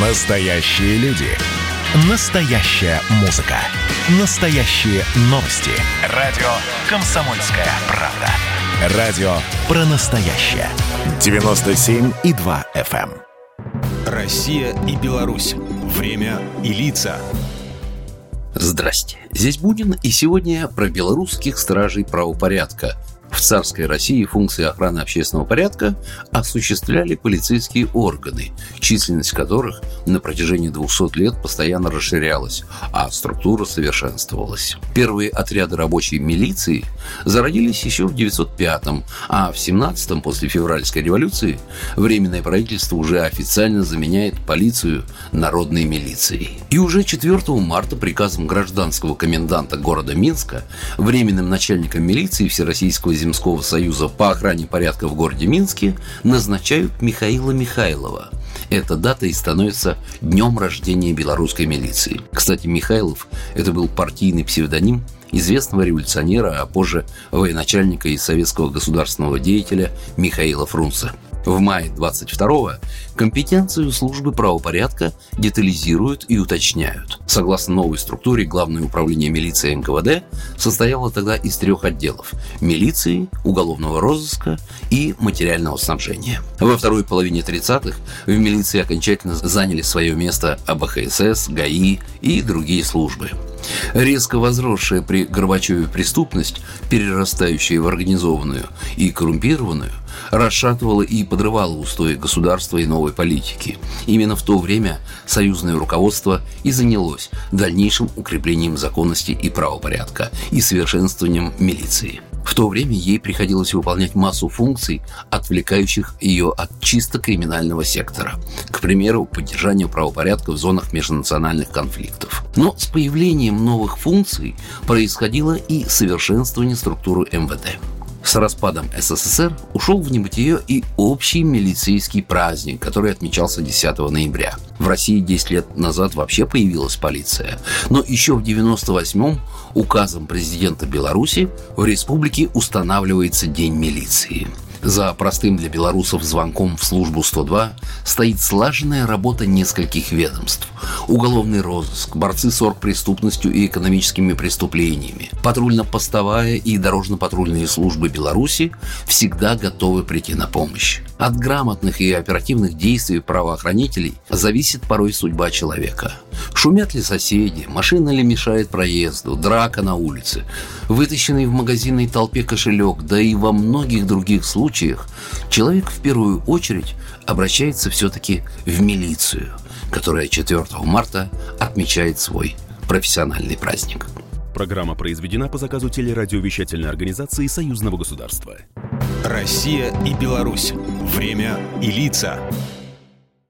Настоящие люди. Настоящая музыка. Настоящие новости. Радио «Комсомольская правда». Радио про настоящее. 97,2 FM. эм. Россия и Беларусь. Время и лица. Здрасте, здесь Бунин, и сегодня про белорусских стражей правопорядка – в царской России функции охраны общественного порядка осуществляли полицейские органы, численность которых на протяжении 200 лет постоянно расширялась, а структура совершенствовалась. Первые отряды рабочей милиции зародились еще в 905-м, а в 17-м, после февральской революции, Временное правительство уже официально заменяет полицию народной милицией. И уже 4 марта приказом гражданского коменданта города Минска временным начальником милиции Всероссийского Земского союза по охране порядка в городе Минске назначают Михаила Михайлова. Эта дата и становится днем рождения белорусской милиции. Кстати, Михайлов – это был партийный псевдоним известного революционера, а позже военачальника и советского государственного деятеля Михаила Фрунзе. В мае 22-го компетенцию службы правопорядка детализируют и уточняют. Согласно новой структуре, Главное управление милиции НКВД состояло тогда из трех отделов – милиции, уголовного розыска и материального снабжения. Во второй половине 30-х в милиции окончательно заняли свое место АБХСС, ГАИ и другие службы. Резко возросшая при Горбачеве преступность, перерастающая в организованную и коррумпированную, расшатывала и подрывала устои государства и новой политики. Именно в то время союзное руководство и занялось дальнейшим укреплением законности и правопорядка и совершенствованием милиции. В то время ей приходилось выполнять массу функций, отвлекающих ее от чисто криминального сектора. К примеру, поддержание правопорядка в зонах межнациональных конфликтов. Но с появлением новых функций происходило и совершенствование структуры МВД. С распадом СССР ушел в небытие и общий милицейский праздник, который отмечался 10 ноября. В России 10 лет назад вообще появилась полиция, но еще в 98-м указом президента Беларуси в республике устанавливается День милиции. За простым для белорусов звонком в службу 102 стоит слаженная работа нескольких ведомств. Уголовный розыск, борцы с оргпреступностью и экономическими преступлениями, патрульно-постовая и дорожно-патрульные службы Беларуси всегда готовы прийти на помощь. От грамотных и оперативных действий правоохранителей зависит порой судьба человека. Шумят ли соседи, машина ли мешает проезду, драка на улице, вытащенный в магазинной толпе кошелек, да и во многих других случаях человек в первую очередь обращается все-таки в милицию, которая 4 марта отмечает свой профессиональный праздник. Программа произведена по заказу телерадиовещательной организации Союзного государства. Россия и Беларусь. Время и лица.